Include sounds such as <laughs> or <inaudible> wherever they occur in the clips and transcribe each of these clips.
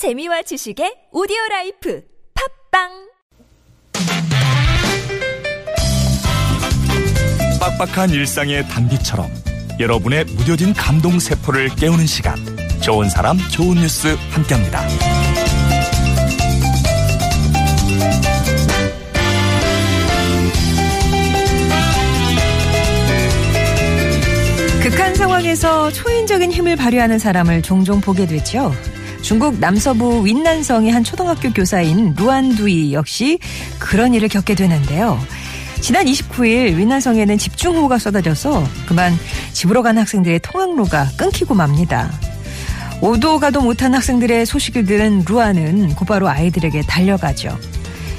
재미와 지식의 오디오 life 팟빵 빡빡한 일상의 단비처럼 여러분의 무뎌진 감동 세포를 깨우는 시간 좋은 사람 좋은 뉴스 함께합니다. 극한 상황에서 초인적인 힘을 발휘하는 사람을 종종 보게 되죠. 중국 남서부 윈난성의 한 초등학교 교사인 루안두이 역시 그런 일을 겪게 되는데요. 지난 29일 윈난성에는 집중호우가 쏟아져서 그만 집으로 간 학생들의 통학로가 끊기고 맙니다. 오도 가도 못한 학생들의 소식을 들은 루안은 곧바로 아이들에게 달려가죠.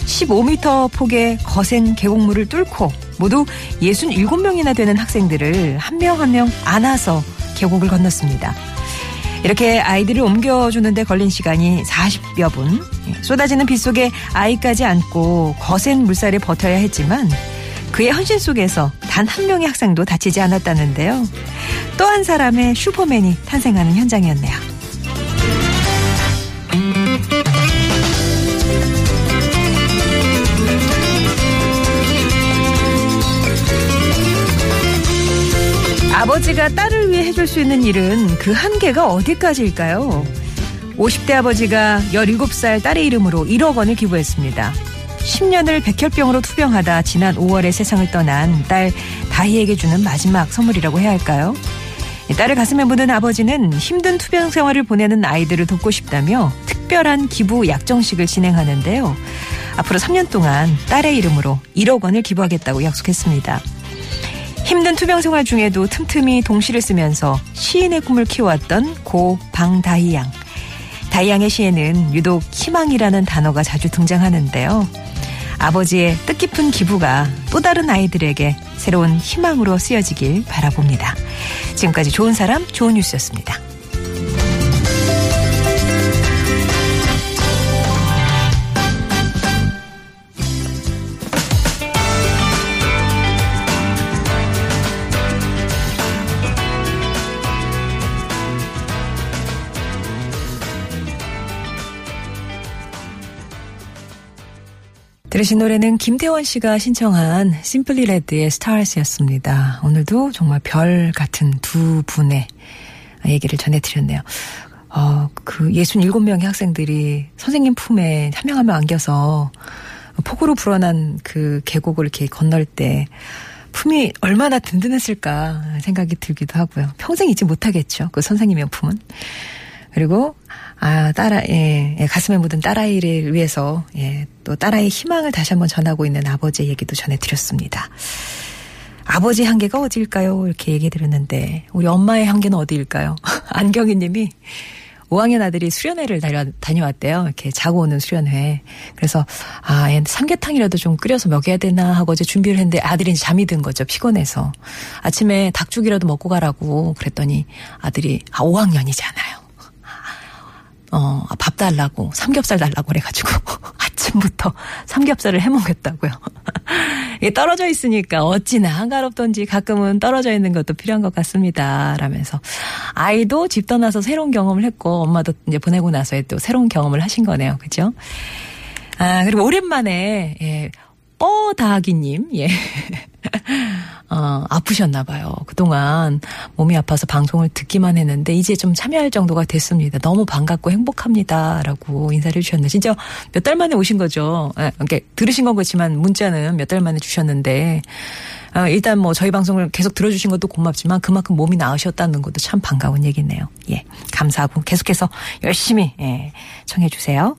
15m 폭의 거센 계곡물을 뚫고 모두 67명이나 되는 학생들을 한 명 한 명 안아서 계곡을 건넜습니다. 이렇게 아이들을 옮겨주는데 걸린 시간이 40여 분. 쏟아지는 빗 속에 아이까지 안고 거센 물살에 버텨야 했지만 그의 헌신 속에서 단 한 명의 학생도 다치지 않았다는데요. 또 한 사람의 슈퍼맨이 탄생하는 현장이었네요. 아버지가 딸을 위해 해줄 수 있는 일은 그 한계가 어디까지일까요? 50대 아버지가 17살 딸의 이름으로 1억 원을 기부했습니다. 10년을 백혈병으로 투병하다 지난 5월에 세상을 떠난 딸 다희에게 주는 마지막 선물이라고 해야 할까요? 딸을 가슴에 묻은 아버지는 힘든 투병 생활을 보내는 아이들을 돕고 싶다며 특별한 기부 약정식을 진행하는데요. 앞으로 3년 동안 딸의 이름으로 1억 원을 기부하겠다고 약속했습니다. 힘든 투병 생활 중에도 틈틈이 동시를 쓰면서 시인의 꿈을 키워왔던 고 방다희 양. 다희 양의 시에는 유독 희망이라는 단어가 자주 등장하는데요. 아버지의 뜻깊은 기부가 또 다른 아이들에게 새로운 희망으로 쓰여지길 바라봅니다. 지금까지 좋은 사람, 좋은 뉴스였습니다. 들으신 노래는 김태원 씨가 신청한 심플리 레드의 스타일스였습니다. 오늘도 정말 별 같은 두 분의 얘기를 전해드렸네요. 어, 그 67명의 학생들이 선생님 품에 한 명 한 명 안겨서 폭우로 불어난 그 계곡을 이렇게 건널 때 품이 얼마나 든든했을까 생각이 들기도 하고요. 평생 잊지 못하겠죠. 그 선생님의 품은. 그리고 아, 딸아, 예, 예, 가슴에 묻은 딸아이를 위해서, 예, 또 딸아이의 희망을 다시 한번 전하고 있는 아버지의 얘기도 전해드렸습니다. 아버지 한계가 어디일까요? 이렇게 얘기 드렸는데, 우리 엄마의 한계는 어디일까요? <laughs> 안경희 님이 5학년 아들이 수련회를 다녀, 다녀왔대요. 이렇게 자고 오는 수련회. 그래서, 아, 삼계탕이라도 좀 끓여서 먹여야 되나 하고 이제 준비를 했는데 아들이 잠이 든 거죠. 피곤해서. 아침에 닭죽이라도 먹고 가라고 그랬더니 아들이, 아, 5학년이잖아요. 달라고, 삼겹살 달라고 그래가지고, <laughs> 아침부터 삼겹살을 해먹겠다고요. <laughs> 이게 떨어져 있으니까 어찌나 한가롭던지 가끔은 떨어져 있는 것도 필요한 것 같습니다. 라면서. 아이도 집 떠나서 새로운 경험을 했고, 엄마도 이제 보내고 나서에 또 새로운 경험을 하신 거네요. 그죠? 아, 그리고 오랜만에, 예, 뻐다기님, 예. <laughs> 어, 아프셨나 봐요. 그동안 몸이 아파서 방송을 듣기만 했는데 이제 좀 참여할 정도가 됐습니다. 너무 반갑고 행복합니다라고 인사를 해주셨는데 진짜 몇 달 만에 오신 거죠. 예, 이렇게 들으신 건 그렇지만 문자는 몇 달 만에 주셨는데 어, 일단 뭐 저희 방송을 계속 들어주신 것도 고맙지만 그만큼 몸이 나으셨다는 것도 참 반가운 얘기네요. 예, 감사하고 계속해서 열심히 예, 청해 주세요.